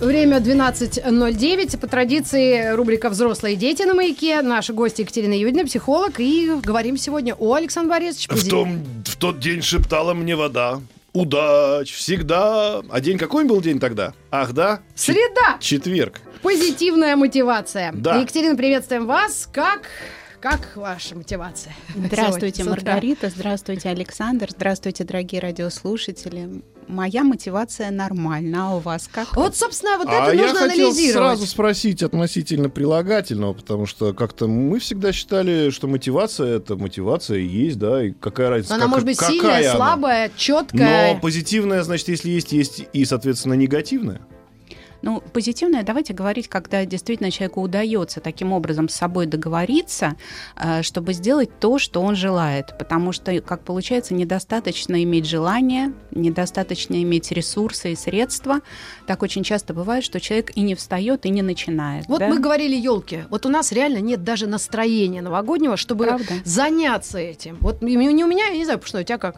Время 12.09. По традиции рубрика «Взрослые дети» на маяке. Наши гости Екатерина Юдина, психолог. И говорим сегодня о Александре Борисовиче. В, том, в тот день шептала мне вода. Удач, всегда. А день какой был день тогда? Ах, да? Среда. Четверг. Позитивная мотивация. Да. Екатерина, приветствуем вас. Как, как ваша мотивация? Здравствуйте? Маргарита. Здравствуйте, Александр. Здравствуйте, дорогие радиослушатели. Моя мотивация нормальна, а у вас как? Вот, собственно, вот а это я нужно хотел анализировать. сразу спросить относительно прилагательного, потому что как-то мы всегда считали, что мотивация это мотивация и есть, да, и какая разница. Она как- может быть какая сильная, она. слабая, четкая. Но позитивная, значит, если есть, есть и, соответственно, негативная. Ну, позитивное давайте говорить, когда действительно человеку удается таким образом с собой договориться, э, чтобы сделать то, что он желает. Потому что, как получается, недостаточно иметь желание, недостаточно иметь ресурсы и средства. Так очень часто бывает, что человек и не встает, и не начинает. Вот да? мы говорили елки. Вот у нас реально нет даже настроения новогоднего, чтобы Правда? заняться этим. Вот не у меня, я не знаю, что у тебя как.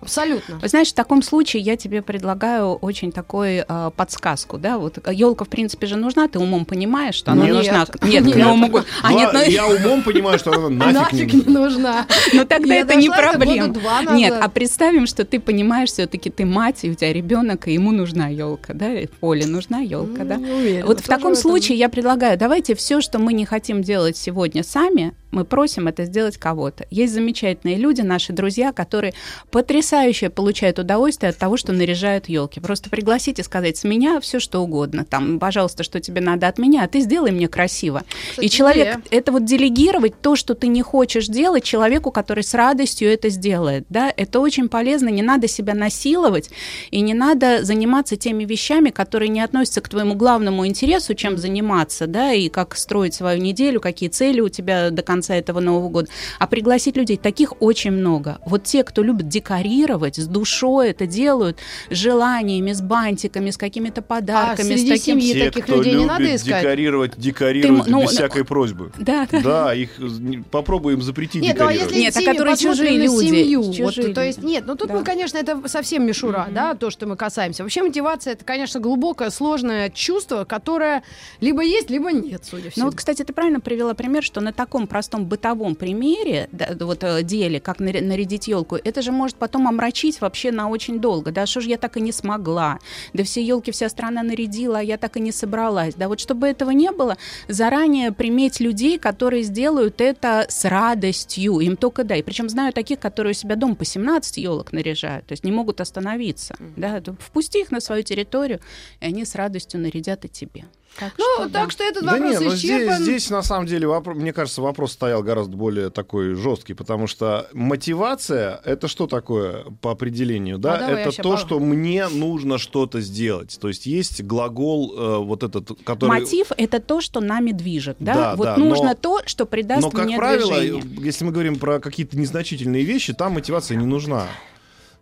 Абсолютно. Знаешь, в таком случае я тебе предлагаю очень такой э, подсказку, да, вот елка в принципе же нужна, ты умом понимаешь, что она Нет. нужна, нет, Нет. к Новому году. А нет, ну, Я умом понимаю, что она нафиг, не не нужна. ну тогда Я это не проблема. Нет, а представим, что ты понимаешь, все-таки ты мать, и у тебя ребенок, и ему нужна елка, да, и Поле нужна елка, да. Уверена, Вот в таком этом. случае я предлагаю, давайте все, что мы не хотим делать сегодня сами, мы просим это сделать кого-то. Есть замечательные люди, наши друзья, которые потрясающе получают удовольствие от того, что наряжают елки. Просто пригласите сказать, с меня все что угодно. Там, пожалуйста, что тебе надо от меня, а ты сделай мне красиво. Кстати, И человек, идея. это вот делегировать то, что ты не хочешь делать, человеку, который с радостью это сделает. Да? Это очень полезно, не надо себя насиловать, и не надо заниматься теми вещами, которые не относятся к твоему главному интересу, чем заниматься, да, и как строить свою неделю, какие цели у тебя до конца этого Нового года. А пригласить людей, таких очень много. Вот те, кто любит декорировать, с душой это делают, с желаниями, с бантиками, с какими-то подарками, А среди с таким... семьи Те, таких кто людей не любит надо искать. декорировать, декорируют Ты ну, без ну, всякой просьбы. Да, да. Да, их не- попробуем запретить Нет, ну а декорировать. если Нет, а которые чужие на люди, семью, вот, чужие то есть люди. нет, ну тут Да. мы, конечно, это совсем мишура, да, то, что мы касаемся. Вообще мотивация это, конечно, глубокое, сложное чувство, которое либо есть, либо нет, судя Ну всему. вот, кстати, ты правильно привела пример, что на таком простом бытовом примере, да, вот э, деле, как нарядить елку, это же может потом омрачить вообще на очень долго. Да, что ж я так и не смогла? Да все елки вся страна нарядила, а я так и не собралась. Да, вот чтобы этого не было, заранее приметь людей, которые сделают это с радостью. Им только дай. Причем знаю таких, которые у себя дома по 17 елок наряжают, то есть не могут остановиться. Да, впусти их на свою территорию, и они с радостью нарядят и тебе. Так Ну, что, да. так что этот Да вопрос не, ну здесь, исчерпан. здесь на самом деле, вопро- мне кажется, вопрос стоял гораздо более такой жесткий, потому что мотивация это что такое по определению? Да, А это то, по- что мне нужно что-то сделать. То есть есть глагол э, вот этот, который. Мотив это то, что нами движет, да? Да, вот да, нужно но- то, что придаст Но, как мне правило, движение. если мы говорим про какие-то незначительные вещи, там мотивация не нужна.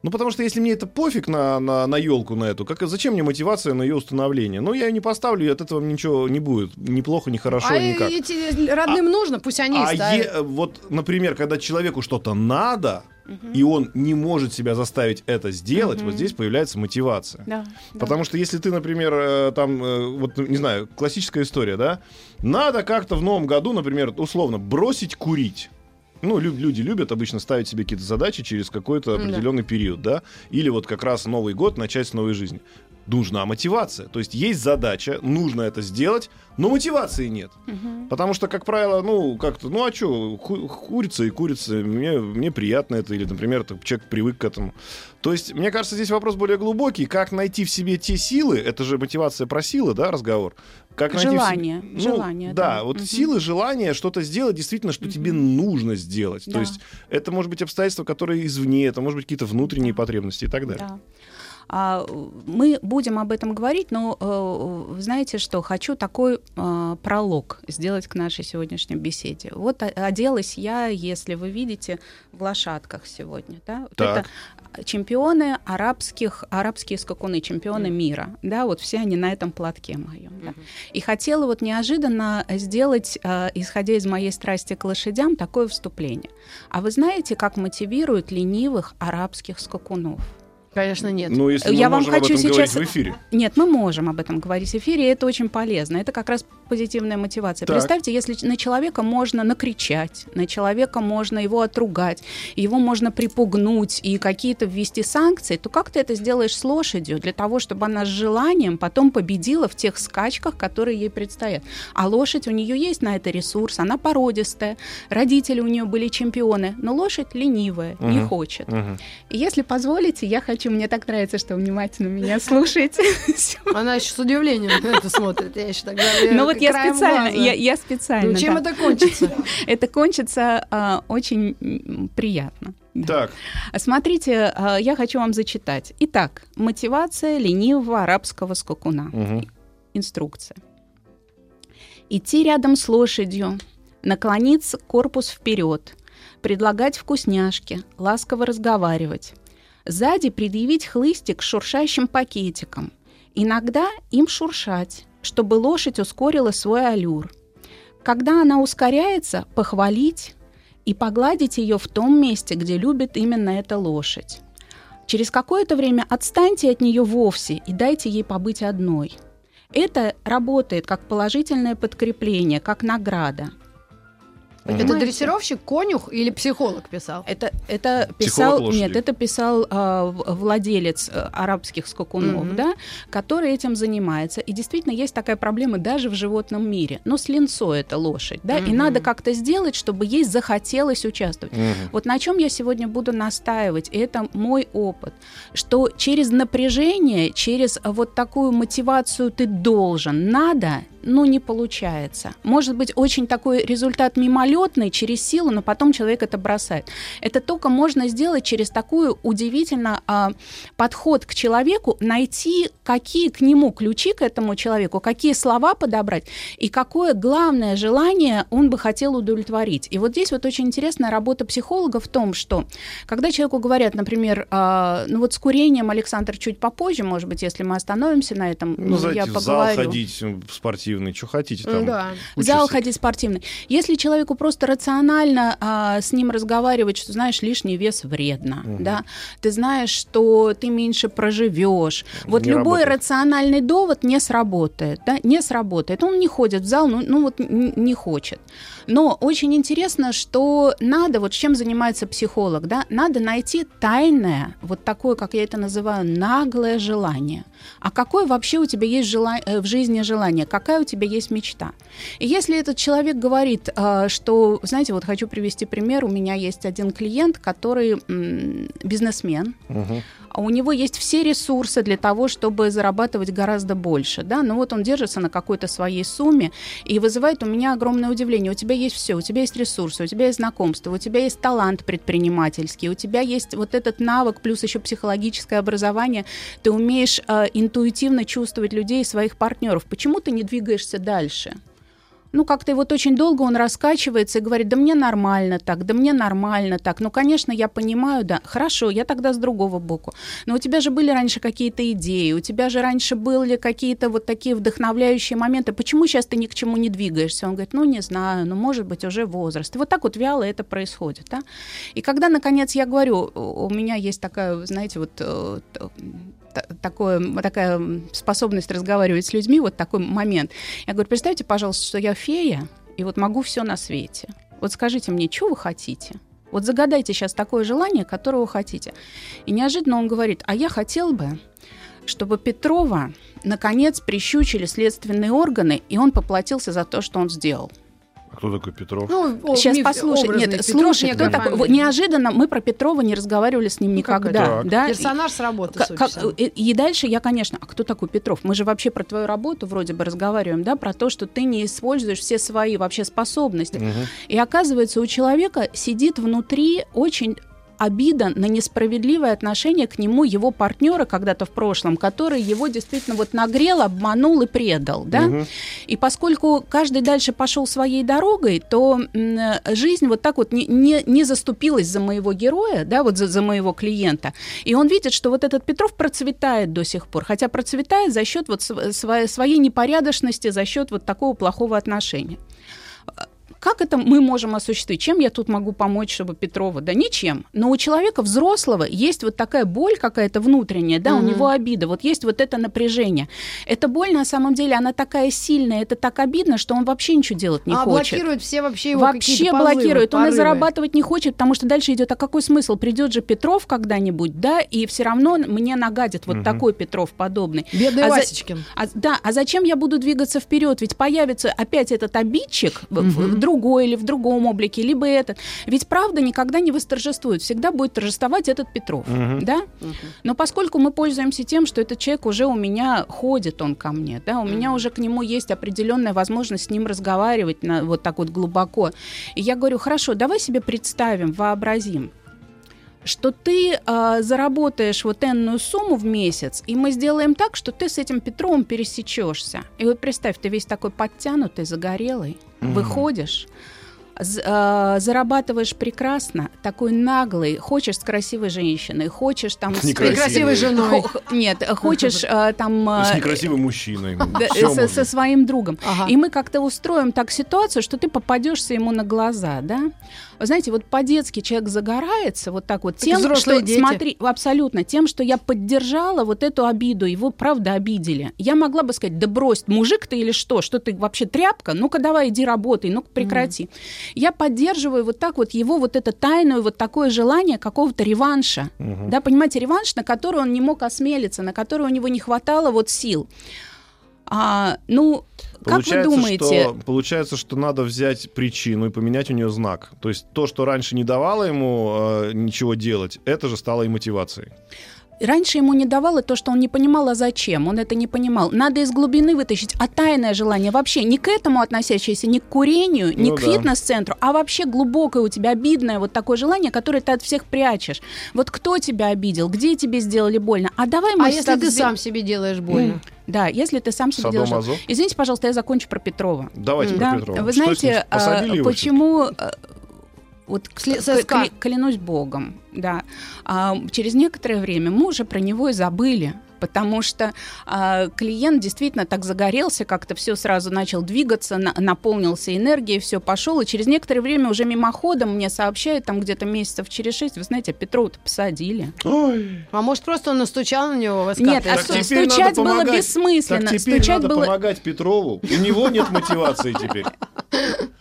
Ну, потому что если мне это пофиг на, на, на елку на эту, как, зачем мне мотивация на ее установление? Ну, я ее не поставлю, и от этого ничего не будет. Ни плохо, ни хорошо, а никак. эти родным нужно, пусть они А ставят. е- вот, например, когда человеку что-то надо, и он не может себя заставить это сделать, вот здесь появляется мотивация. Да, да. Потому что если ты, например, э, там, э, вот, не знаю, классическая история, да, надо как-то в новом году, например, условно, бросить курить. Ну, лю- люди любят обычно ставить себе какие-то задачи через какой-то Да. определенный период, да, или вот как раз Новый год начать с новой жизни. Нужна мотивация. То есть есть задача, нужно это сделать, но мотивации нет. Мгм. Потому что, как правило, ну, как-то, ну, а что, курица и курица, мне, мне приятно это, или, например, так человек привык к этому. То есть, мне кажется, здесь вопрос более глубокий. Как найти в себе те силы, это же мотивация про силы, да, разговор? Как найти в Желание, Ну, желание, Да, да. вот Мгм. силы, желание что-то сделать действительно, что тебе нужно сделать. То Да. есть, это может быть обстоятельства, которые извне, это может быть какие-то внутренние потребности и так далее. Да. А, мы будем об этом говорить, но э, знаете что, хочу такой э, пролог сделать к нашей сегодняшней беседе. Вот оделась я, если вы видите, в лошадках сегодня. Да? Вот Так. это чемпионы арабских, арабские скакуны, чемпионы мира. Да, вот все они на этом платке моем. Да. И хотела вот неожиданно сделать, э, исходя из моей страсти к лошадям, такое вступление. А вы знаете, как мотивируют ленивых арабских скакунов? Конечно, нет. Ну, если Я мы вам можем хочу об этом сейчас- говорить в эфире. Нет, мы можем об этом говорить в эфире, и это очень полезно. Это как раз позитивная мотивация. Так. Представьте, если на человека можно накричать, на человека можно его отругать, его можно припугнуть и какие-то ввести санкции, то как ты это сделаешь с лошадью для того, чтобы она с желанием потом победила в тех скачках, которые ей предстоят? А лошадь, у нее есть на это ресурс, она породистая, родители у нее были чемпионы, но лошадь ленивая, не Мгм. хочет. Мгм. И Если позволите, я хочу, мне так нравится, что внимательно меня слушаете. Она еще с удивлением на это смотрит. Я еще тогда Ну вот я специально, глаза. я, я специально. Ну, чем да. это кончится? Это кончится а, очень приятно. Да. Так, Смотрите, а, я хочу вам зачитать. Итак, мотивация ленивого арабского скакуна. мгм. Инструкция. Идти рядом с лошадью, наклониться корпус вперед, предлагать вкусняшки, ласково разговаривать. Сзади предъявить хлыстик с шуршащим пакетиком. Иногда им шуршать, чтобы лошадь ускорила свой аллюр. Когда она ускоряется, похвалить и погладить ее в том месте, где любит именно эта лошадь. Через какое-то время отстаньте от нее вовсе и дайте ей побыть одной. Это работает как положительное подкрепление, как награда. Это Понимаете? дрессировщик, конюх или психолог писал? Это, это писал, нет, это писал в- владелец э, арабских скакунов, Мгм. да, который этим занимается. И действительно есть такая проблема даже в животном мире. Но с линцой это лошадь, да, и Мгм. надо как-то сделать, чтобы ей захотелось участвовать. Мгм. Вот на чем я сегодня буду настаивать, и это мой опыт, что через напряжение, через вот такую мотивацию ты должен, надо, ну не получается. Может быть очень такой результат мимолетный через силу, но потом человек это бросает. Это только можно сделать через такую удивительно а, подход к человеку, найти какие к нему ключи к этому человеку, какие слова подобрать и какое главное желание он бы хотел удовлетворить. И вот здесь вот очень интересная работа психолога в том, что когда человеку говорят, например, а, ну вот с курением, Александр, чуть попозже, может быть, если мы остановимся на этом, Ну, зайти я в зал поговорю. ходить, в спортивный, что хотите там. Да. В зал ходить спортивный. Если человеку просто рационально а, с ним разговаривать, что знаешь, лишний вес вредно, Мгм. да, ты знаешь, что ты меньше проживешь. Вот Не любой работает. рациональный довод не сработает, да, не сработает. Он не ходит в зал, ну, ну вот не хочет. Но очень интересно, что надо, вот чем занимается психолог, да, надо найти тайное, вот такое, как я это называю, наглое желание. А какое вообще у тебя есть жела- э, в жизни желание? Какая у тебя есть мечта? И если этот человек говорит, э, что, знаете, вот хочу привести пример, у меня есть один клиент, который бизнесмен, Мгм. А у него есть все ресурсы для того, чтобы зарабатывать гораздо больше, да, но вот он держится на какой-то своей сумме и вызывает у меня огромное удивление. У тебя есть все, у тебя есть ресурсы, у тебя есть знакомство, у тебя есть талант предпринимательский, у тебя есть вот этот навык плюс еще психологическое образование, ты умеешь э, интуитивно чувствовать людей своих партнеров. Почему ты не двигаешься дальше? Ну, как-то вот очень долго он раскачивается и говорит, да мне нормально так, да мне нормально так. Ну, конечно, я понимаю, да, хорошо, я тогда с другого боку. Но у тебя же были раньше какие-то идеи, у тебя же раньше были какие-то вот такие вдохновляющие моменты. Почему сейчас ты ни к чему не двигаешься? Он говорит, ну, не знаю, ну, может быть, уже возраст. И вот так вот вяло это происходит, да. И когда, наконец, я говорю, у меня есть такая, знаете, вот э, такое, такая способность разговаривать с людьми, вот такой момент. Я говорю, представьте, пожалуйста, что я фея, и вот могу все на свете. Вот скажите мне, что вы хотите? Вот загадайте сейчас такое желание, которое вы хотите. И неожиданно он говорит, а я хотел бы, чтобы Петрова наконец прищучили следственные органы, и он поплатился за то, что он сделал. А Кто такой Петров? Ну, о, Сейчас миф послушай, нет, Петров слушай, некая кто такой? Фамилия. Неожиданно мы про Петрова не разговаривали с ним Ну, никогда, это? да? Персонаж с работы, Как- по всему. и, и дальше я, конечно, а кто такой Петров? Мы же вообще про твою работу вроде бы разговариваем, да, про то, что ты не используешь все свои вообще способности. Мгм. И оказывается, у человека сидит внутри очень обида на несправедливое отношение к нему его партнера когда-то в прошлом, который его действительно вот нагрел, обманул и предал, да. Мгм. И поскольку каждый дальше пошел своей дорогой, то м, жизнь вот так вот не, не, не заступилась за моего героя, да, вот за, за моего клиента. И он видит, что вот этот Петров процветает до сих пор, хотя процветает за счет вот св- своей, своей непорядочности, за счет вот такого плохого отношения. Как это мы можем осуществить? Чем я тут могу помочь, чтобы Петрова? Да ничем. Но у человека взрослого есть вот такая боль какая-то внутренняя, да, Мгм. у него обида, вот есть вот это напряжение. Эта боль на самом деле, она такая сильная, это так обидно, что он вообще ничего делать не а хочет. блокирует все вообще его Вообще какие-то позывы, блокирует. Он и порывы. зарабатывать не хочет, потому что дальше идет, а какой смысл? Придет же Петров когда-нибудь, да, и все равно мне нагадит вот Мгм. такой Петров подобный. Бедный А за- Васечкин. А, да, а зачем я буду двигаться вперед? Ведь появится опять этот обидчик в, в Мгм. Другой или в другом облике, либо этот. Ведь правда никогда не восторжествует. Всегда будет торжествовать этот Петров. Мгм. Да? Но поскольку мы пользуемся тем, что этот человек уже у меня ходит, он ко мне, да, у меня уже к нему есть определенная возможность с ним разговаривать на, вот так вот глубоко. И я говорю, хорошо, давай себе представим, вообразим, что ты а, заработаешь вот энную сумму в месяц, и мы сделаем так, что ты с этим Петровым пересечешься. И вот представь, ты весь такой подтянутый, загорелый, выходишь, з- а, зарабатываешь прекрасно, такой наглый, хочешь с красивой женщиной, хочешь там... с- Некрасивой. Красивой женой. Нет, хочешь а, там... а, С некрасивым мужчиной. со, своим другом. И мы как-то устроим так ситуацию, что ты попадешься ему на глаза, да? Вы знаете, вот по-детски человек загорается вот так вот тем, что, смотри, абсолютно, тем, что я поддержала вот эту обиду, его правда обидели. Я могла бы сказать, да брось, мужик ты или что, что ты вообще тряпка, ну-ка давай иди работай, ну-ка прекрати. Я поддерживаю вот так вот его вот это тайное вот такое желание какого-то реванша, Мгм. да, понимаете, реванш, на который он не мог осмелиться, на который у него не хватало вот сил. А, ну, как вы Получается, думаете? Что, получается, что надо взять причину и поменять у нее знак. То есть то, что раньше не давало ему э, ничего делать, это же стало и мотивацией. Раньше ему не давало то, что он не понимал, а зачем. Он это не понимал. Надо из глубины вытащить. А тайное желание вообще не к этому относящееся, не к курению, не Ну к да. фитнес-центру, а вообще глубокое у тебя обидное вот такое желание, которое ты от всех прячешь. Вот кто тебя обидел, где тебе сделали больно? А давай мы А если ты сдел- сам себе делаешь больно? Да, если ты сам себе делаешь... Извините, пожалуйста, я закончу про Петрова. Давайте Да, про Петрова. вы Что знаете, а, почему вот кля- клянусь Богом, да, а, через некоторое время мы уже про него и забыли. Потому что а, клиент действительно так загорелся, как-то все сразу начал двигаться, на- наполнился энергией, все пошел, и через некоторое время уже мимоходом мне сообщают, там где-то месяцев через шесть, вы знаете, Петрова-то посадили. Ой, А может, просто он настучал на него? Нет, а стучать было помогать. бессмысленно. так теперь стучать надо было... помогать Петрову. У него нет мотивации теперь.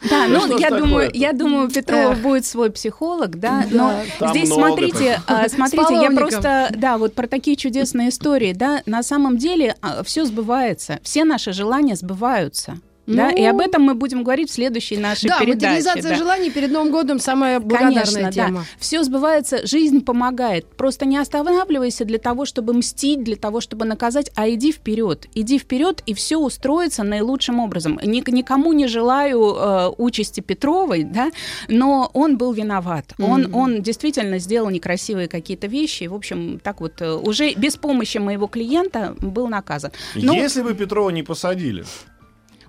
Да, Ну ну, я думаю, я думаю, Петрова будет свой психолог, да, но здесь смотрите, а, смотрите, я просто, да, вот про такие чудесные истории, да, на самом деле все сбывается, все наши желания сбываются. Да, Ну. и об этом мы будем говорить в следующей нашей Да, передаче. материализация да. желаний перед Новым годом самая благодарная Конечно, тема. да. Все сбывается, жизнь помогает. Просто не останавливайся для того, чтобы мстить, для того, чтобы наказать, а иди вперед. Иди вперед, и все устроится наилучшим образом. Ник- никому не желаю э, участи Петровой, да, но он был виноват. Он, Мгм. он действительно сделал некрасивые какие-то вещи. и, В общем, так вот, э, уже без помощи моего клиента был наказан. Ну, Если бы Петрова не посадили,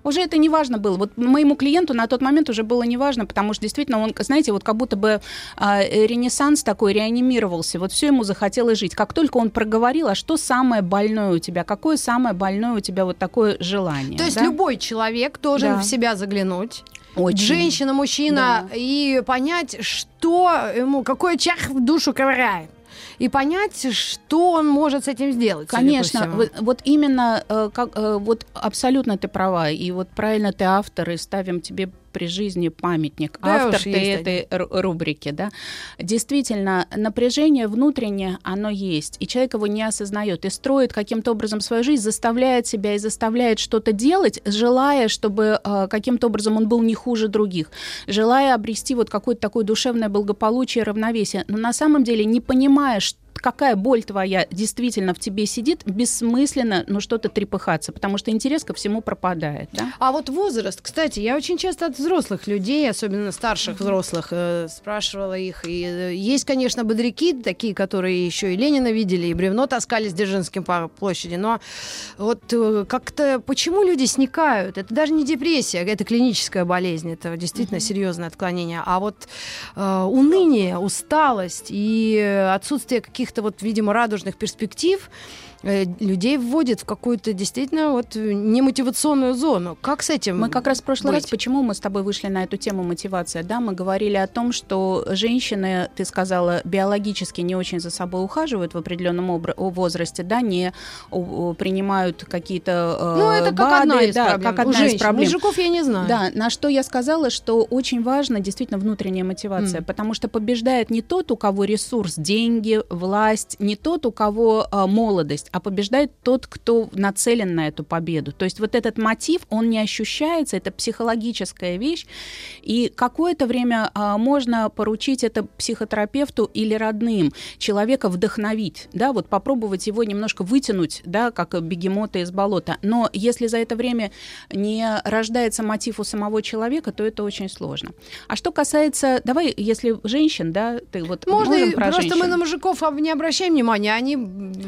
уже это не важно было. Вот моему клиенту на тот момент уже было не важно, потому что действительно он, знаете, вот как будто бы э, ренессанс такой реанимировался. Вот все ему захотелось жить. Как только он проговорил, а что самое больное у тебя, какое самое больное у тебя вот такое желание. То есть да? любой человек должен Да. в себя заглянуть. Очень. Женщина, мужчина, и понять, что ему, какой чах в душу ковыряет. И понять, что он может с этим сделать. Конечно, вот, вот именно, э, как, э, вот абсолютно ты права, и вот правильно ты автор, и ставим тебе при жизни памятник. Да автор ты этой ру- рубрики, да. Действительно, напряжение внутреннее, оно есть, и человек его не осознает, и строит каким-то образом свою жизнь, заставляет себя и заставляет что-то делать, желая, чтобы э, каким-то образом он был не хуже других, желая обрести вот какое-то такое душевное благополучие, равновесие, но на самом деле не понимая, ш- какая боль твоя действительно в тебе сидит, бессмысленно, ну, что-то трепыхаться, потому что интерес ко всему пропадает, да? А вот возраст, кстати, я очень часто от взрослых людей, особенно старших взрослых, э, спрашивала их. И э, есть, конечно, бодряки такие, которые еще и Ленина видели, и бревно таскали с Дзержинским по площади, но вот э, как-то почему люди сникают? Это даже не депрессия, это клиническая болезнь, это действительно серьезное отклонение. А вот э, уныние, усталость и отсутствие каких-то вот, видимо, радужных перспектив людей вводит в какую-то действительно вот немотивационную зону. Как с этим? Мы как раз в прошлый быть? раз, почему мы с тобой вышли на эту тему мотивация, да, мы говорили о том, что женщины, ты сказала, биологически не очень за собой ухаживают в определенном возрасте, да, не принимают какие-то э, Ну, это как БАДы, одна из да, проблем. как У одна женщин. из проблем. Мужиков я не знаю. Да, на что я сказала, что очень важно действительно внутренняя мотивация, М. потому что побеждает не тот, у кого ресурс, деньги, власть, не тот, у кого а, молодость, а побеждает тот, кто нацелен на эту победу. То есть вот этот мотив, он не ощущается, это психологическая вещь, и какое-то время а, можно поручить это психотерапевту или родным, человека вдохновить, да, вот попробовать его немножко вытянуть, да, как бегемота из болота. Но если за это время не рождается мотив у самого человека, то это очень сложно. А что касается, давай, если женщин, да, ты вот Можно про просто женщин? мы на мужиков не обращаем внимания, они,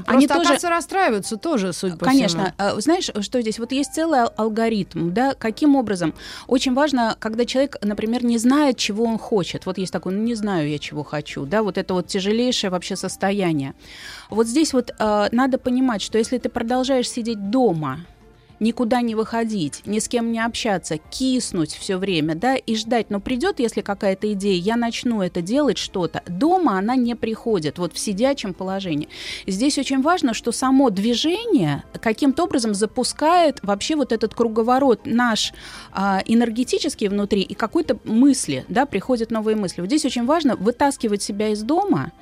Они тоже- расстраиваются тоже, судя по Конечно. всему. А, Знаешь, что здесь? Вот есть целый ал- алгоритм, да, каким образом? Очень важно, когда человек, например, не знает, чего он хочет. Вот есть такой, ну, не знаю я, чего хочу, да, вот это вот тяжелейшее вообще состояние. Вот здесь вот а, надо понимать, что если ты продолжаешь сидеть дома, никуда не выходить, ни с кем не общаться, киснуть все время, да, и ждать, но придет, если какая-то идея, я начну это делать что-то. Дома она не приходит, вот в сидячем положении. Здесь очень важно, что само движение каким-то образом запускает вообще вот этот круговорот наш а, энергетический внутри и какой-то мысли, да, приходят новые мысли. Вот здесь очень важно вытаскивать себя из дома,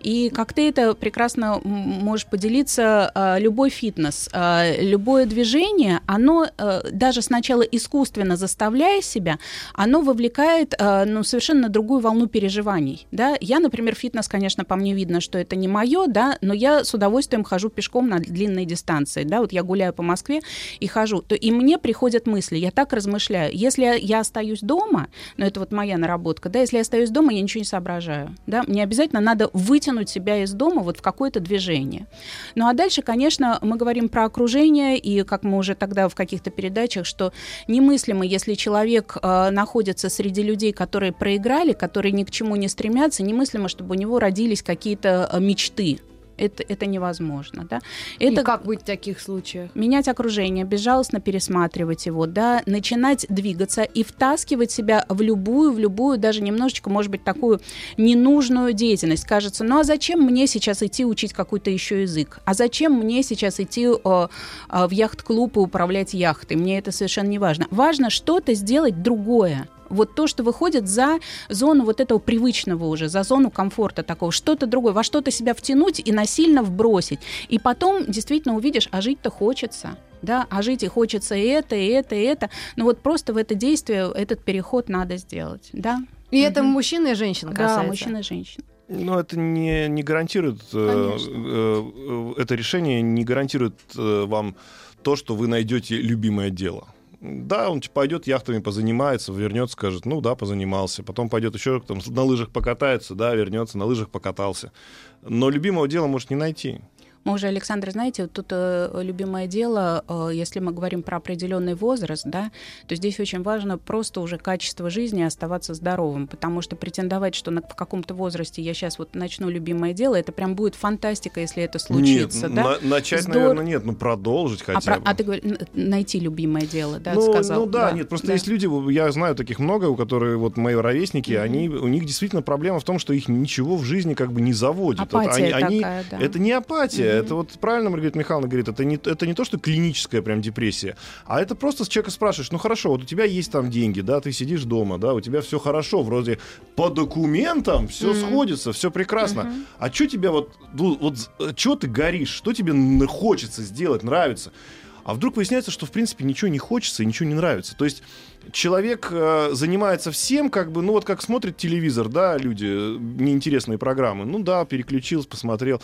и как ты это прекрасно можешь поделиться, а, любой фитнес, а, любое движение, оно э, даже сначала искусственно заставляя себя, оно вовлекает э, ну, совершенно другую волну переживаний. Да? Я, например, фитнес, конечно, по мне видно, что это не мое, да, но я с удовольствием хожу пешком на длинные дистанции. Да? Вот я гуляю по Москве и хожу, то и мне приходят мысли, я так размышляю. Если я остаюсь дома, ну это вот моя наработка, да, если я остаюсь дома, я ничего не соображаю. Да? Мне обязательно надо вытянуть себя из дома вот в какое-то движение. Ну а дальше, конечно, мы говорим про окружение, и как мы уже тогда в каких-то передачах, что немыслимо, если человек э, находится среди людей, которые проиграли, которые ни к чему не стремятся, немыслимо, чтобы у него родились какие-то э, мечты. Это, это невозможно, да. Это И как быть в таких случаях? менять окружение, безжалостно пересматривать его, да, начинать двигаться и втаскивать себя в любую, в любую, даже немножечко, может быть, такую ненужную деятельность. Кажется, ну а зачем мне сейчас идти учить какой-то еще язык? А зачем мне сейчас идти э, э, в яхт-клуб и управлять яхтой? Мне это совершенно не важно. Важно что-то сделать другое. Вот то, что выходит за зону вот этого привычного уже, за зону комфорта такого, что-то другое, во что-то себя втянуть и насильно вбросить. И потом действительно увидишь, а жить-то хочется. Да, а жить и хочется и это, и это, и это. Но вот просто в это действие, этот переход надо сделать. Да, И это мужчина и женщина да касается? мужчина и женщина. Но это не, не гарантирует, э, э, э, это решение не гарантирует э, вам то, что вы найдете любимое дело. Да, он типа, пойдет яхтами позанимается, вернется, скажет, ну да, позанимался. Потом пойдет еще там, на лыжах покатается, да, вернется, на лыжах покатался. Но любимого дела может не найти. Мы уже, Александр, знаете, вот тут э, любимое дело, э, если мы говорим про определенный возраст, да, то здесь очень важно просто уже качество жизни оставаться здоровым, потому что претендовать, что на, в каком-то возрасте я сейчас вот начну любимое дело, это прям будет фантастика, если это случится, нет, да? на- начать, Здорово. наверное, нет, ну продолжить хотя А, про- бы. а ты говоришь, найти любимое дело, да, ну, сказал? ну да, нет, просто да. есть люди, я знаю таких много, у которых вот мои ровесники, они, у них действительно проблема в том, что их ничего в жизни как бы не заводит. Апатия они, они- такая, да. Это не апатия. Это вот правильно Маргарита Михайловна говорит, это не, это не то, что клиническая прям депрессия, а это просто с человека спрашиваешь, ну хорошо, вот у тебя есть там деньги, да, ты сидишь дома, да, у тебя все хорошо, вроде по документам все Мгм. сходится, все прекрасно. Мгм. А что тебя вот, ну, вот что ты горишь, что тебе хочется сделать, нравится? А вдруг выясняется, что в принципе ничего не хочется и ничего не нравится. То есть человек э, занимается всем, как бы, ну вот как смотрят телевизор, да, люди, э, неинтересные программы. Ну да, переключился, посмотрел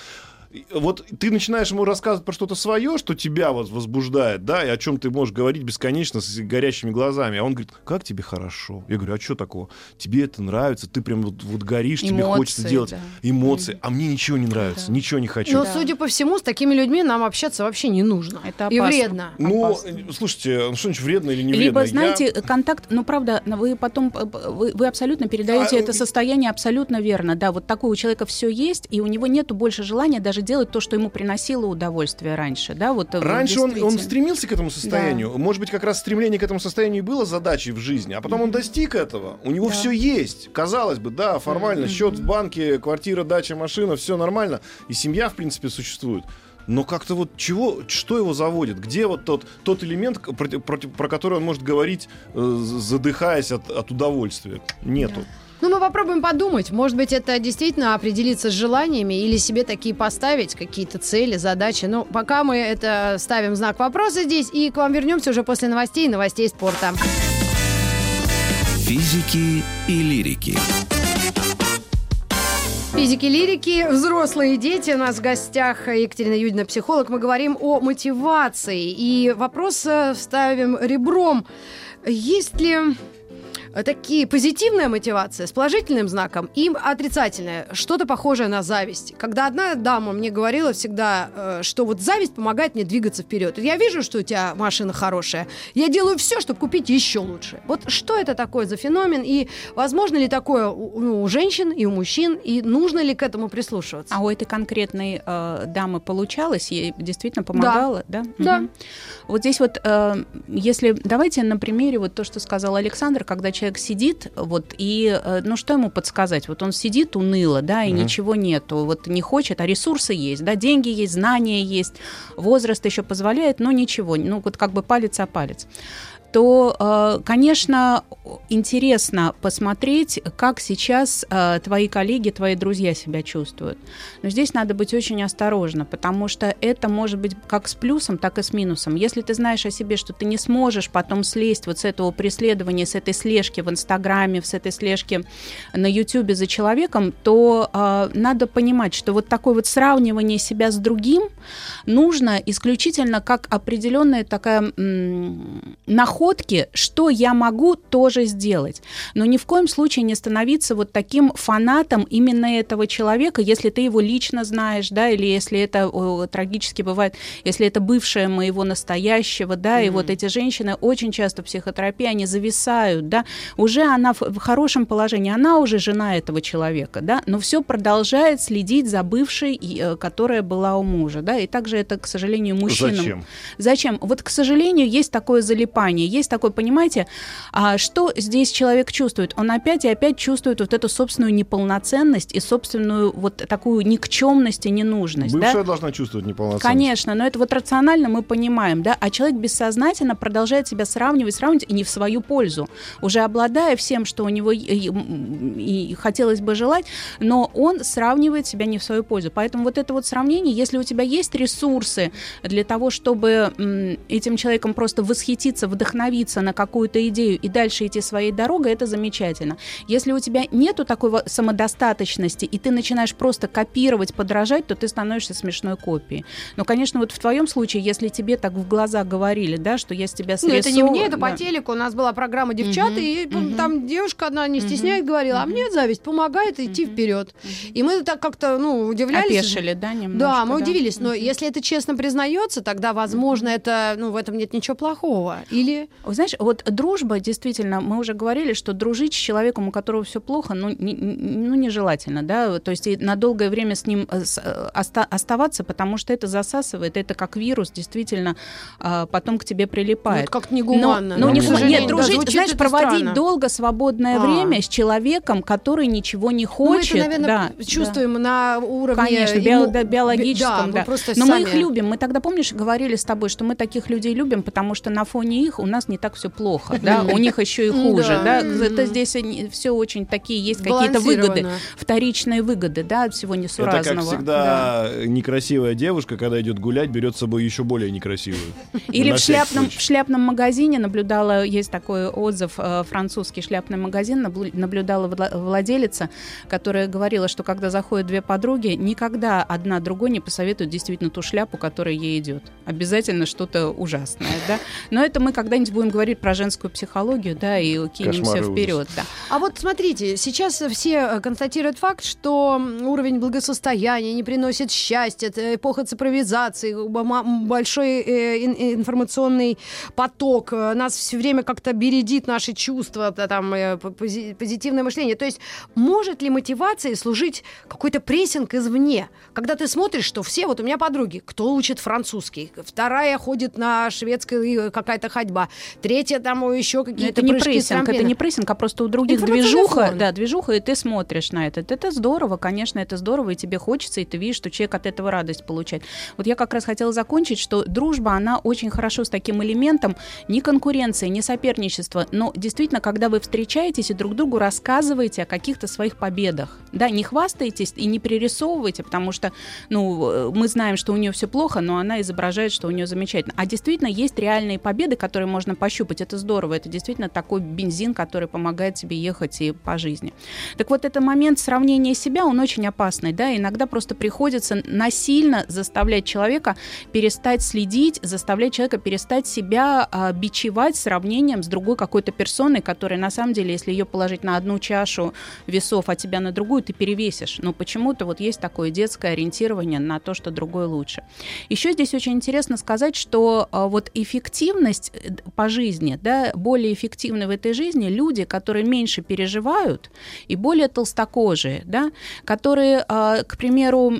вот ты начинаешь ему рассказывать про что-то свое, что тебя вот возбуждает, да, и о чем ты можешь говорить бесконечно с горящими глазами, а он говорит, как тебе хорошо? Я говорю, а что такого? Тебе это нравится, ты прям вот, вот горишь, Эмоции, тебе хочется делать да. эмоции, а мне ничего не нравится, да. ничего не хочу. Но, да. судя по всему, с такими людьми нам общаться вообще не нужно. Это опасно. И вредно. Ну, опасно. слушайте, ну что-нибудь вредно или не вредно? Либо, знаете, Я... контакт, ну, правда, вы потом, вы, вы абсолютно передаете а, это состояние абсолютно верно, да, вот такое у человека все есть, и у него нету больше желания даже делать то, что ему приносило удовольствие раньше, да, вот э, Раньше он, он стремился к этому состоянию. Да. Может быть, как раз стремление к этому состоянию было задачей в жизни, а потом он достиг этого. У него да. все есть. Казалось бы, да, формально, mm-hmm. счет в банке, квартира, дача, машина, все нормально. И семья, в принципе, существует. Но как-то вот чего, что его заводит? Где вот тот, тот элемент, против, против, про который он может говорить, э, задыхаясь от, от удовольствия? Нету. Да. Ну, мы попробуем подумать. Может быть, это действительно определиться с желаниями или себе такие поставить, какие-то цели, задачи. Но пока мы это ставим знак вопроса здесь, и к вам вернемся уже после новостей и новостей спорта. Физики и лирики. Физики, лирики, взрослые дети. У нас в гостях Екатерина Юдина, психолог. Мы говорим о мотивации. И вопрос э, ставим ребром. Есть ли такие позитивная мотивация с положительным знаком и отрицательная, что-то похожее на зависть. Когда одна дама мне говорила всегда, э, что вот зависть помогает мне двигаться вперед. Я вижу, что у тебя машина хорошая, я делаю все, чтобы купить еще лучше. Вот что это такое за феномен и возможно ли такое у, ну, у женщин и у мужчин и нужно ли к этому прислушиваться? А у этой конкретной э, дамы получалось, ей действительно помогало, да? Да. да. Угу. Вот здесь вот, э, если давайте на примере вот то, что сказал Александр, когда человек сидит, вот, и, э, ну, что ему подсказать? Вот он сидит уныло, да, и угу. ничего нету, вот не хочет, а ресурсы есть, да, деньги есть, знания есть, возраст еще позволяет, но ничего, ну, вот как бы палец о палец то, э, конечно, интересно посмотреть, как сейчас э, твои коллеги, твои друзья себя чувствуют. Но здесь надо быть очень осторожно, потому что это может быть как с плюсом, так и с минусом. Если ты знаешь о себе, что ты не сможешь потом слезть вот с этого преследования, с этой слежки в Инстаграме, с этой слежки на Ютубе за человеком, то э, надо понимать, что вот такое вот сравнивание себя с другим нужно исключительно как определенная такая находка находки, что я могу тоже сделать. Но ни в коем случае не становиться вот таким фанатом именно этого человека, если ты его лично знаешь, да, или если это о, трагически бывает, если это бывшая моего настоящего, да, mm-hmm. и вот эти женщины очень часто в психотерапии, они зависают, да, уже она в, в хорошем положении, она уже жена этого человека, да, но все продолжает следить за бывшей, э, которая была у мужа, да, и также это, к сожалению, мужчинам. Зачем? Зачем? Вот, к сожалению, есть такое залипание есть такой, понимаете, а, что здесь человек чувствует? Он опять и опять чувствует вот эту собственную неполноценность и собственную вот такую никчемность и ненужность. Бывшая да? должна чувствовать неполноценность. Конечно, но это вот рационально мы понимаем, да, а человек бессознательно продолжает себя сравнивать, сравнивать и не в свою пользу, уже обладая всем, что у него и, и хотелось бы желать, но он сравнивает себя не в свою пользу. Поэтому вот это вот сравнение, если у тебя есть ресурсы для того, чтобы этим человеком просто восхититься, вдохновиться, вдохновиться на какую-то идею и дальше идти своей дорогой, это замечательно. Если у тебя нету такой самодостаточности, и ты начинаешь просто копировать, подражать, то ты становишься смешной копией. Но, конечно, вот в твоем случае, если тебе так в глаза говорили, да, что я с тебя срисую... Ну, это не мне, это да. по телеку. У нас была программа «Девчата», угу, и угу. там девушка одна, не стесняет, угу, говорила, а мне зависть помогает идти угу. вперед. И мы так как-то, ну, удивлялись. Опешили, да, немножко? Да, мы да. удивились. Но угу. если это честно признается, тогда, возможно, это, ну, в этом нет ничего плохого. Или знаешь, вот дружба, действительно, мы уже говорили, что дружить с человеком, у которого все плохо, ну, не, ну, нежелательно, да, то есть и на долгое время с ним э, э, оста- оставаться, потому что это засасывает, это как вирус, действительно, а, потом к тебе прилипает. Ну, как негуманно. Но, но не, нет, дружить, да, знаешь, проводить странно. долго свободное а. время с человеком, который ничего не хочет. Ну, мы это, наверное, да, чувствуем да. на уровне... Конечно, ему... био- биологическом, да. да. Но сами... мы их любим. Мы тогда, помнишь, говорили с тобой, что мы таких людей любим, потому что на фоне их, у нас не так все плохо, да, у них еще и хуже, да, это здесь все очень такие, есть какие-то выгоды, вторичные выгоды, да, от всего несуразного. Это, как всегда, некрасивая девушка, когда идет гулять, берет с собой еще более некрасивую. Или в шляпном, в шляпном магазине наблюдала, есть такой отзыв, э, французский шляпный магазин, наблюдала владелица, которая говорила, что когда заходят две подруги, никогда одна другой не посоветует действительно ту шляпу, которая ей идет. Обязательно что-то ужасное, да. Но это мы когда-нибудь будем говорить про женскую психологию, да, и кинемся вперед, да. А вот смотрите, сейчас все э, констатируют факт, что уровень благосостояния не приносит счастья, это эпоха цифровизации, большой э, информационный поток, э, нас все время как-то бередит наши чувства, там, позитивное мышление. То есть может ли мотивацией служить какой-то прессинг извне? Когда ты смотришь, что все, вот у меня подруги, кто учит французский, вторая ходит на шведской какая-то ходьба, третья там еще какие-то это не прессинг, это не прессинг, а просто у других движуха, да, движуха, и ты смотришь на это. Это здорово, конечно, это здорово, и тебе хочется, и ты видишь, что человек от этого радость получает. Вот я как раз хотела закончить, что дружба, она очень хорошо с таким элементом не конкуренции, не соперничества, но действительно, когда вы встречаетесь и друг другу рассказываете о каких-то своих победах, да, не хвастаетесь и не пририсовывайте, потому что, ну, мы знаем, что у нее все плохо, но она изображает, что у нее замечательно. А действительно есть реальные победы, которые можно пощупать. Это здорово. Это действительно такой бензин, который помогает тебе ехать и по жизни. Так вот, этот момент сравнения себя, он очень опасный, да, иногда просто приходится насильно заставлять человека перестать следить, заставлять человека перестать себя а, бичевать сравнением с другой какой-то персоной, которая на самом деле, если ее положить на одну чашу весов, а тебя на другую, ты перевесишь. Но почему-то вот есть такое детское ориентирование на то, что другое лучше. Еще здесь очень интересно сказать, что а, вот эффективность э, по жизни, да, более эффективны в этой жизни люди, которые меньше переживают и более толстокожие, да, которые, а, к примеру,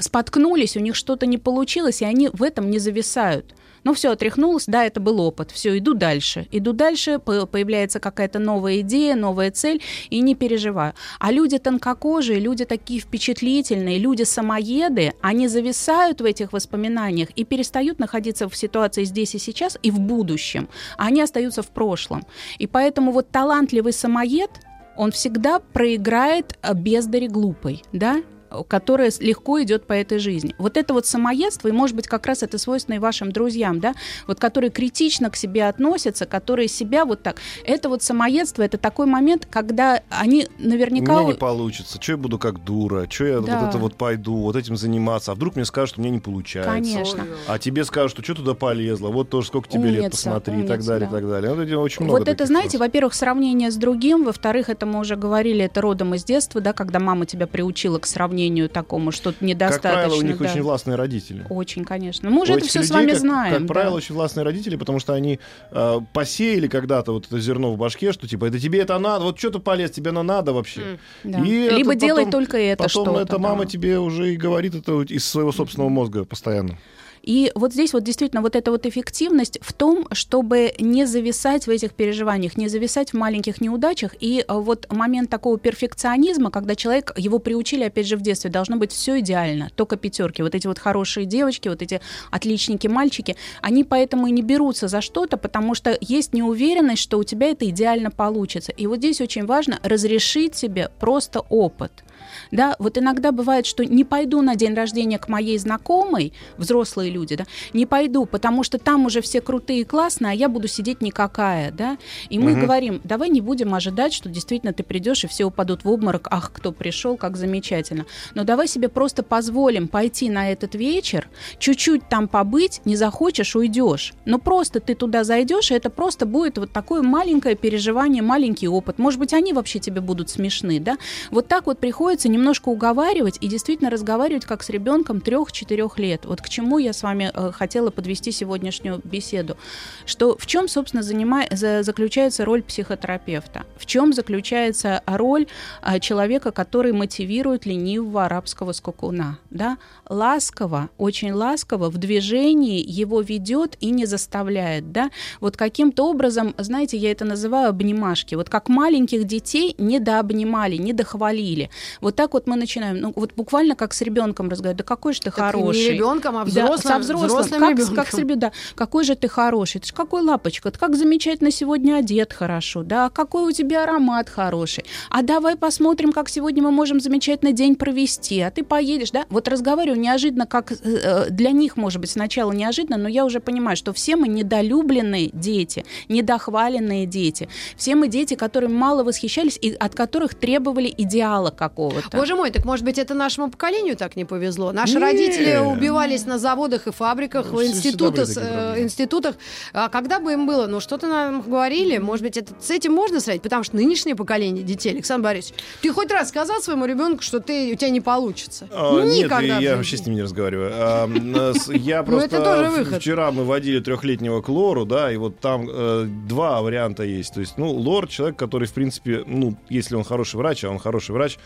споткнулись, у них что-то не получилось, и они в этом не зависают. Ну все, отряхнулась, да, это был опыт, все, иду дальше. Иду дальше, появляется какая-то новая идея, новая цель, и не переживаю. А люди тонкокожие, люди такие впечатлительные, люди самоеды, они зависают в этих воспоминаниях и перестают находиться в ситуации здесь и сейчас и в будущем. А они остаются в прошлом. И поэтому вот талантливый самоед, он всегда проиграет э, бездари глупой, да, которая легко идет по этой жизни. Вот это вот самоедство, и, может быть, как раз это свойственно и вашим друзьям, да, вот которые критично к себе относятся, которые себя вот так. Это вот самоедство, это такой момент, когда они наверняка... У меня не получится, что я буду как дура, что я да. вот это вот пойду, вот этим заниматься, а вдруг мне скажут, что мне не получается. Конечно. А тебе скажут, что что туда полезло, вот тоже сколько тебе умница, лет, посмотри, умница, и так далее, да. и так далее. Это очень много вот это, знаете, во-первых, сравнение с другим, во-вторых, это мы уже говорили, это родом из детства, да, когда мама тебя приучила к сравнению сравнению такому, что недостаточно. Как правило, у них да. очень властные родители. Очень, конечно. Мы уже у это все людей, с вами как, знаем. Как да. правило, очень властные родители, потому что они э, посеяли когда-то вот это зерно в башке, что типа, это тебе это надо, вот что-то полез, тебе оно надо вообще. Mm, да. И Либо делай только это потом что-то. эта мама да. тебе уже и говорит это из своего собственного мозга постоянно. И вот здесь вот действительно вот эта вот эффективность в том, чтобы не зависать в этих переживаниях, не зависать в маленьких неудачах. И э, вот момент такого перфекционизма, когда человек, его приучили, опять же, в детстве, должно быть все идеально, только пятерки. Вот эти вот хорошие девочки, вот эти отличники, мальчики, они поэтому и не берутся за что-то, потому что есть неуверенность, что у тебя это идеально получится. И вот здесь очень важно разрешить себе просто опыт да, вот иногда бывает, что не пойду на день рождения к моей знакомой, взрослые люди, да, не пойду, потому что там уже все крутые и классные, а я буду сидеть никакая, да, и мы угу. говорим, давай не будем ожидать, что действительно ты придешь и все упадут в обморок, ах, кто пришел, как замечательно, но давай себе просто позволим пойти на этот вечер, чуть-чуть там побыть, не захочешь, уйдешь, но просто ты туда зайдешь, и это просто будет вот такое маленькое переживание, маленький опыт, может быть, они вообще тебе будут смешны, да, вот так вот приходится немножко уговаривать и действительно разговаривать как с ребенком трех-четырех лет. Вот к чему я с вами э, хотела подвести сегодняшнюю беседу. Что в чем, собственно, занимает, за, заключается роль психотерапевта? В чем заключается роль э, человека, который мотивирует ленивого арабского скакуна? Да? Ласково, очень ласково в движении его ведет и не заставляет. Да? Вот каким-то образом, знаете, я это называю обнимашки. Вот как маленьких детей не дообнимали, не дохвалили. Вот так вот мы начинаем. Ну, вот буквально как с ребенком разговаривать. Да какой же ты Так хороший. Не ребенком, а Да, взрослым, со взрослым, взрослым как, ребенком. как с ребё- да. Какой же ты хороший, ты ж какой лапочка, ты как замечательно сегодня одет хорошо, да, какой у тебя аромат хороший. А давай посмотрим, как сегодня мы можем замечательно день провести, а ты поедешь, да. Вот разговариваю неожиданно, как э, э, для них, может быть, сначала неожиданно, но я уже понимаю, что все мы недолюбленные дети, недохваленные дети, все мы дети, которыми мало восхищались и от которых требовали идеала какого-то. Боже мой, так может быть это нашему поколению так не повезло? Наши Не. родители убивались на заводах и фабриках, в Всё- институтах, э, институтах. А когда бы им было, ну что-то нам говорили, может быть это, с этим можно сравнить? Потому что нынешнее поколение детей, Александр Борисович, ты хоть раз сказал своему ребенку, что ты, у тебя не получится? А, Ну, Нет, никогда в я вообще с ним не разговариваю. А, с- Я Ну, это просто в- вчера мы водили трехлетнего к лору, да, и вот там э, два варианта есть. То есть, ну, лор человек, который, в принципе, ну, если он хороший врач, а он хороший врач,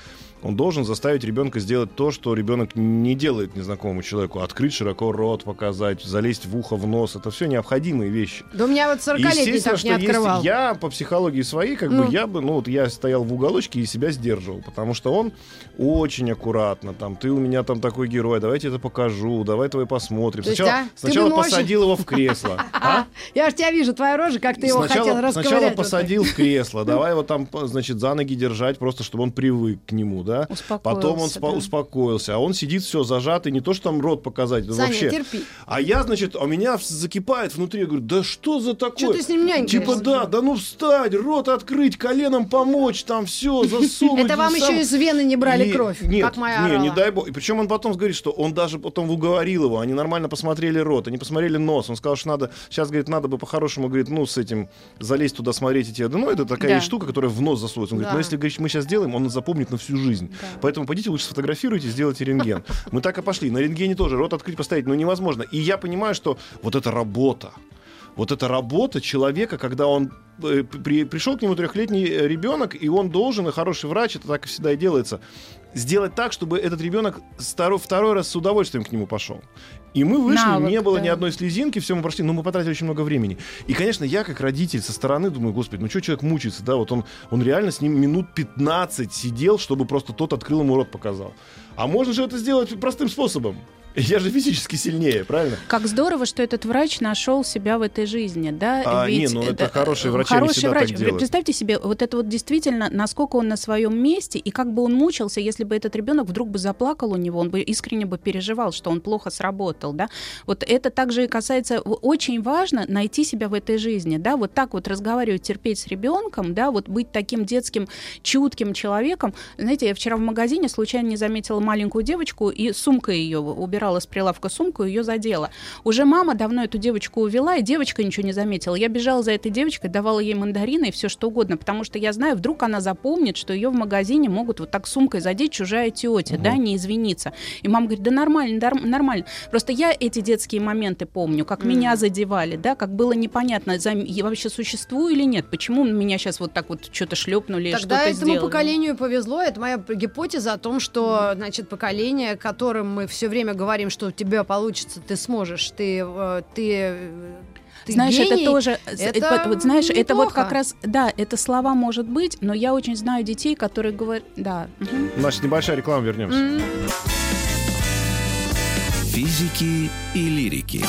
он должен заставить ребенка сделать то, что ребенок не делает незнакомому человеку. Открыть широко рот, показать, залезть в ухо, в нос. Это все необходимые вещи. Да у меня вот 40-летний Естественно, так не что есть- открывал. я по психологии своей, как Ну. бы, я бы, ну, вот я стоял в уголочке и себя сдерживал, потому что он очень аккуратно, там, ты у меня там такой герой, давайте это покажу, давай твой посмотрим. То есть, Сначала, а, ты сначала можешь- посадил его в кресло. а? Я же тебя вижу, твоя рожа, как ты его хотел расковырять. сначала посадил в кресло, давай его там, значит, за ноги держать, просто чтобы он привык к нему, да. Успокоился, Потом он да. успокоился, а он сидит все зажатый, не то что там рот показать, Саня, вообще. терпи. А я, значит, а у меня закипает внутри, я говорю, да что за такое? Чё ты с ним нянькаешься? Типа, да, да ну встать, рот открыть, коленом помочь, там все, засунуть. Это вам еще из вены не брали кровь, нет, как моя не, не дай бог. И причем он потом говорит, что он даже потом уговорил его, они нормально посмотрели рот, они посмотрели нос. Он сказал, что надо, сейчас, говорит, надо бы по-хорошему, говорит, ну, с этим залезть туда смотреть и тебе. Да, ну, это такая штука, которая в нос засовывается. Он говорит, ну, если, говорит, мы сейчас сделаем, он запомнит на всю жизнь. Поэтому пойдите лучше сфотографируйте, сделайте рентген. Мы так и пошли. На рентгене тоже рот открыть, поставить, ну, невозможно. И я понимаю, что вот эта работа, вот эта работа человека, когда он э, при- пришел к нему трехлетний э, ребенок, и он должен, и хороший врач, это так всегда и делается, сделать так, чтобы этот ребенок второй, второй раз с удовольствием к нему пошел. И мы вышли, Навык, не было да. ни одной слезинки, все мы прошли, но мы потратили очень много времени. И, конечно, я как родитель со стороны думаю, господи, ну что человек мучается, да, вот он, он реально с ним минут 15 сидел, чтобы просто тот открыл ему рот показал. А можно же это сделать простым способом. Я же физически сильнее, правильно? Как здорово, что этот врач нашел себя в этой жизни, да? А, Ведь, не, ну это э, хорошие врачи, они хороший врач. так. Представьте себе, вот это вот действительно, насколько он на своем месте, и как бы он мучился, если бы этот ребенок вдруг бы заплакал у него, он бы искренне бы переживал, что он плохо сработал, да? Вот это также касается, очень важно найти себя в этой жизни, да? Вот так вот разговаривать, терпеть с ребенком, да? Вот быть таким детским, чутким человеком. Знаете, я вчера в магазине случайно не заметила маленькую девочку, и сумка ее убирала с прилавка сумку, ее задела. Уже мама давно эту девочку увела, и девочка ничего не заметила. Я бежала за этой девочкой, давала ей мандарины и все что угодно, потому что я знаю, вдруг она запомнит, что ее в магазине могут вот так сумкой задеть чужая тетя, да, не извиниться. И мама говорит, да нормально, нормально. Просто я эти детские моменты помню, как меня задевали, да, как было непонятно, я вообще существую или нет, почему меня сейчас вот так вот что-то шлепнули, Тогда что-то этому сделали. поколению повезло. Это моя гипотеза о том, что, значит, поколение, которым мы все время говорим, что у тебя получится, ты сможешь, ты, э, ты, э, ты знаешь, гений, это тоже, это вот, вот знаешь, это вот неплохо. как раз, да, это слова может быть, но я очень знаю детей, которые говорят, да, мгм. Значит, небольшая реклама, вернемся. М, Физики и лирики.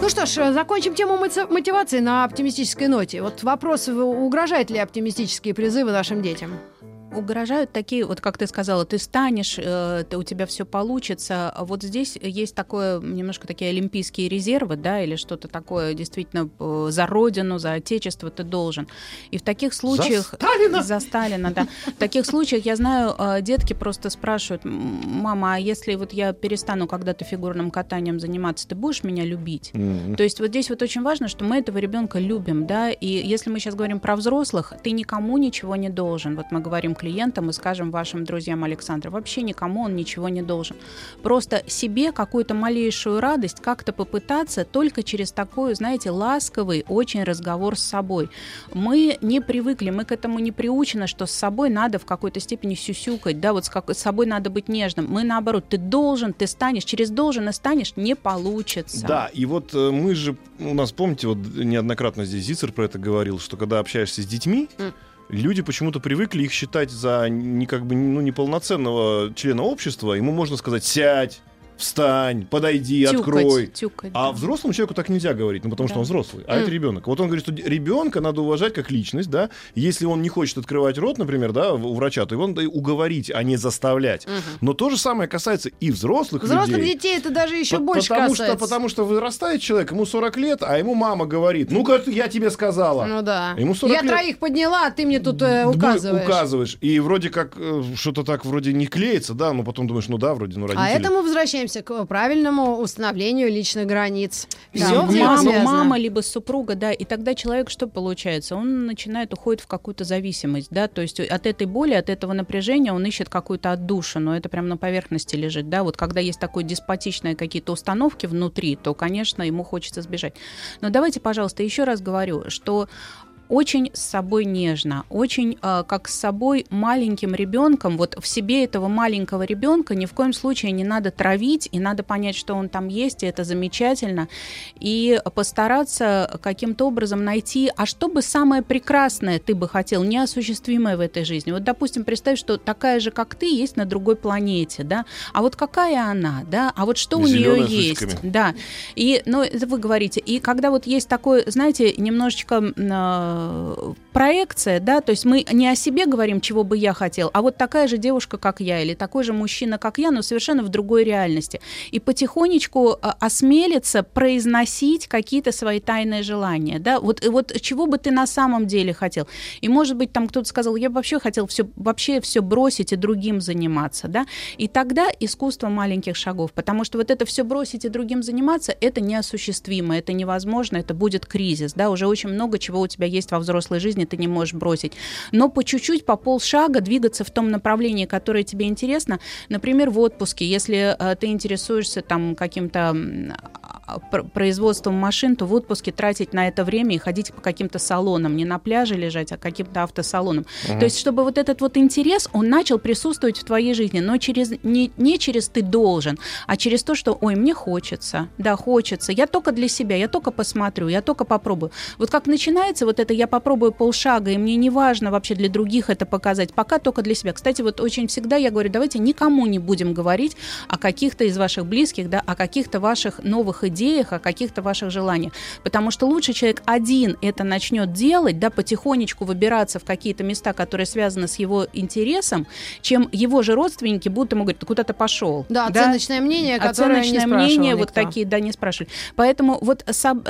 Ну что ж, закончим тему моти- мотивации на оптимистической ноте. Вот вопрос, угрожают ли оптимистические призывы нашим детям? Угрожают такие, вот как ты сказала, ты станешь, э, ты, у тебя все получится. Вот здесь есть такое, немножко такие олимпийские резервы, да, или что-то такое, действительно, э, за родину, за отечество ты должен. И в таких случаях... Сталина! За Сталина, да. В таких случаях, я знаю, э, детки просто спрашивают, «М, мама, а если вот я перестану когда-то фигурным катанием заниматься, ты будешь меня любить? Мгм. То есть вот здесь вот очень важно, что мы этого ребенка любим, да, и если мы сейчас говорим про взрослых, ты никому ничего не должен. Вот мы говорим клиентам и скажем вашим друзьям Александра, вообще никому он ничего не должен. Просто себе какую-то малейшую радость как-то попытаться только через такой, знаете, ласковый очень разговор с собой. Мы не привыкли, мы к этому не приучены, что с собой надо в какой-то степени сюсюкать, да, вот с, как- с собой надо быть нежным. Мы наоборот, ты должен, ты станешь, через должен и станешь, не получится. Да, и вот э, мы же, у нас, помните, вот неоднократно здесь Зицер про это говорил, что когда общаешься с детьми, М. люди почему-то привыкли их считать за не как бы ну, неполноценного члена общества. Ему можно сказать «сядь», встань, подойди, Тюкать, открой. тюкать, А да. взрослому человеку так нельзя говорить, ну потому что Да. он взрослый, а это ребенок. Вот он говорит, что ребенка надо уважать как личность, да. Если он не хочет открывать рот, например, да, у врача, то его надо уговорить, а не заставлять. Но то же самое касается и взрослых, Взрослых людей. детей это даже еще По- больше потому касается. что, потому что вырастает человек, ему 40 лет, а ему мама говорит, ну-ка, я тебе сказала. Ну да. Ему 40 Я лет. троих подняла, а ты мне тут э, Д- указываешь. Указываешь. И вроде как э, что-то так вроде не клеится, да, но потом думаешь, ну да, вроде, ну родители. А это мы возвращаемся к правильному установлению личных границ. Да, Все мама, мама, либо супруга, да, и тогда человек что получается? Он начинает уходит в какую-то зависимость, да, то есть от этой боли, от этого напряжения он ищет какую-то отдушину, это прямо на поверхности лежит, да, вот когда есть такое деспотичные какие-то установки внутри, то, конечно, ему хочется сбежать. Но давайте, пожалуйста, еще раз говорю, что очень с собой нежно, очень э, как с собой маленьким ребенком. Вот в себе этого маленького ребенка ни в коем случае не надо травить, и надо понять, что он там есть, и это замечательно. И постараться каким-то образом найти, а что бы самое прекрасное ты бы хотел, неосуществимое в этой жизни. Вот, допустим, представь, что такая же, как ты, есть на другой планете, да, а вот какая она, да, а вот что у Зелёная нее есть, да. И, ну, это вы говорите, и когда вот есть такое, знаете, немножечко э, проекция, да, то есть мы не о себе говорим, чего бы я хотел, а вот такая же девушка, как я, или такой же мужчина, как я, но совершенно в другой реальности. И потихонечку э, осмелиться произносить какие-то свои тайные желания, да, вот, и вот чего бы ты на самом деле хотел. И, может быть, там кто-то сказал, я бы вообще хотел все, вообще все бросить и другим заниматься, да, и тогда искусство маленьких шагов, потому что вот это все бросить и другим заниматься, это неосуществимо, это невозможно, это будет кризис, да, уже очень много чего у тебя есть во взрослой жизни, ты не можешь бросить. Но по чуть-чуть, по полшага двигаться в том направлении, которое тебе интересно, например, в отпуске, если э, ты интересуешься там каким-то производством машин, то в отпуске тратить на это время и ходить по каким-то салонам, не на пляже лежать, а каким-то автосалонам. То есть, чтобы вот этот вот интерес, он начал присутствовать в твоей жизни, но через не, не через ты должен, а через то, что, ой, мне хочется, да, хочется, я только для себя, я только посмотрю, я только попробую. Вот как начинается вот это, я попробую полшага, и мне не важно вообще для других это показать, пока только для себя. Кстати, вот очень всегда я говорю, давайте никому не будем говорить о каких-то из ваших близких, да, о каких-то ваших новых идеях, о каких-то ваших желаниях. Потому что лучше человек один это начнет делать, да, потихонечку выбираться в какие-то места, которые связаны с его интересом, чем его же родственники будут ему говорить, ты куда ты пошел? Да, оценочное мнение, которое не Оценочное спрашивал мнение, вот никто. такие, да, не спрашивали. Поэтому вот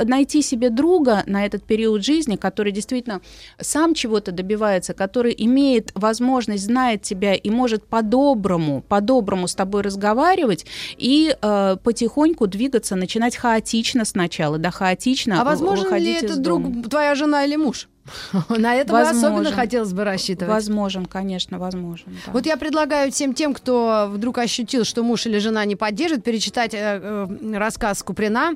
найти себе друга на этот период жизни, который действительно сам чего-то добивается, который имеет возможность, знает тебя и может по-доброму, по-доброму с тобой разговаривать и э, потихоньку двигаться, начинать хаотично сначала, да, хаотично А возможно ли это друг дома. твоя жена или муж? На это Возможен. особенно хотелось бы рассчитывать. Возможен, конечно, возможен. да. Вот я предлагаю всем тем, кто вдруг ощутил, что муж или жена не поддержит, перечитать э, э, рассказ Куприна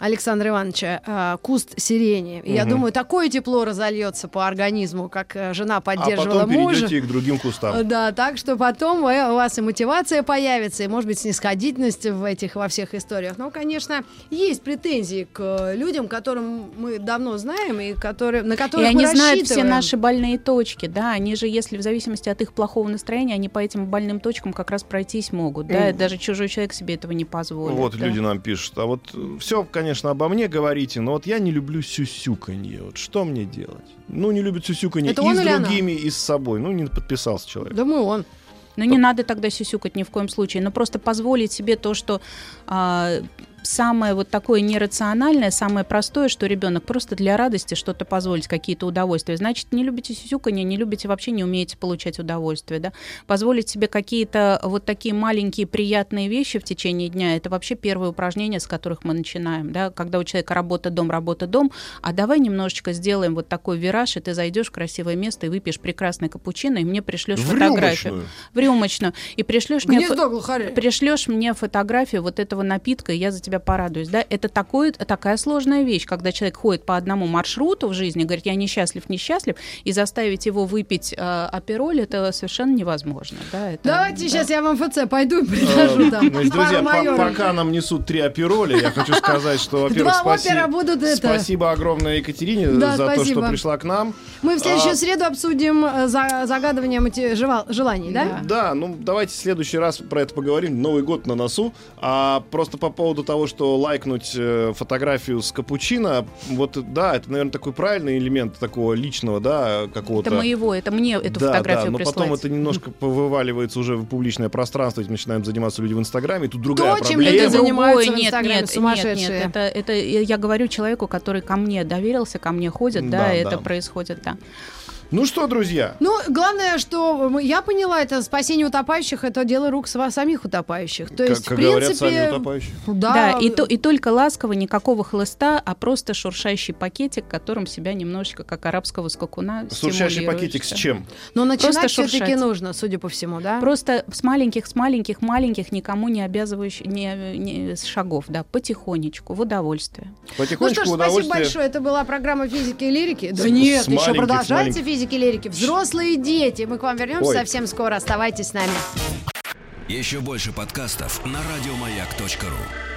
Александра Ивановича э, «Куст сирени». И Я думаю, такое тепло разольется по организму, как э, жена а поддерживала потом мужа. перейдете и к другим кустам. Э, Да, так что потом у вас и мотивация появится, и, может быть, снисходительность в этих во всех историях. Но, конечно, есть претензии к людям, которым мы давно знаем и которые, на И которых они знают все наши больные точки, да, они же, если в зависимости от их плохого настроения, они по этим больным точкам как раз пройтись могут, да, и даже чужой человек себе этого не позволит. Вот да. люди нам пишут. А вот все, конечно, обо мне говорите, но вот я не люблю сюсюканье. Вот что мне делать? Ну, не любит сюсюканье Это и с или она? другими, и с собой. Ну, не подписался человек. Думаю, он. Но не надо тогда сюсюкать ни в коем случае, но просто позволить себе то, что а, самое вот такое нерациональное, самое простое, что ребенок просто для радости что-то позволить, какие-то удовольствия. Значит, не любите сюсюканье, не любите вообще, не умеете получать удовольствие, да. Позволить себе какие-то вот такие маленькие приятные вещи в течение дня, это вообще первое упражнение, с которых мы начинаем, да, когда у человека работа, дом, работа, дом, а давай немножечко сделаем вот такой вираж, и ты зайдешь в красивое место и выпьешь прекрасный капучино, и мне пришлешь В фотографию рюмочную. в рюмочную и пришлешь мне, фо- пришлешь мне фотографию вот этого напитка, и я за тебя тебя порадуюсь, да, это такое, такая сложная вещь, когда человек ходит по одному маршруту в жизни, говорит, я несчастлив, несчастлив, и заставить его выпить э, апероль, это совершенно невозможно, да. Это, Давайте да. сейчас я в МФЦ пойду и предложу там Значит, друзья, пока нам несут три опероли, я хочу сказать, что, во-первых, спасибо огромное Екатерине за то, что пришла к нам. Мы в следующую А, среду обсудим э, за- загадывание желаний, да? Да, ну давайте в следующий раз про это поговорим. Новый год на носу. А просто по поводу того, что лайкнуть э, фотографию с капучино, вот да, это, наверное, такой правильный элемент такого личного, да, какого-то. Это моего, это мне эту да, фотографию да, но прислать. потом это немножко вываливается уже в публичное пространство, этим начинают заниматься люди в Инстаграме, и тут другая То, чем проблема. люди Это занимаются в нет, Инстаграме, нет, сумасшедшие. Нет, нет, это, это я говорю человеку, который ко мне доверился, ко мне ходит, да, Да, это да. происходит, да. Ну что, друзья, Ну, главное, что я поняла, это спасение утопающих, это дело рук самих утопающих. То как, есть, как в говорят принципе, сами утопающие. да, Да, и, то, и только ласково, никакого хлыста, а просто шуршащий пакетик, которым себя немножечко, как арабского скакуна, Шуршащий пакетик с чем? но начинать все-таки шуршать. нужно, судя по всему, да? Просто с маленьких, с маленьких, маленьких, никому не обязывающих не, не- с шагов, да, потихонечку, в удовольствие. Ну Потихонечку что ж, спасибо большое. Это была программа физики и лирики. Да нет, с еще продолжается маленьких. Физики лирики. Взрослые дети. Мы к вам вернемся Ой. совсем скоро. Оставайтесь с нами. Еще больше подкастов на радиомаяк.ру.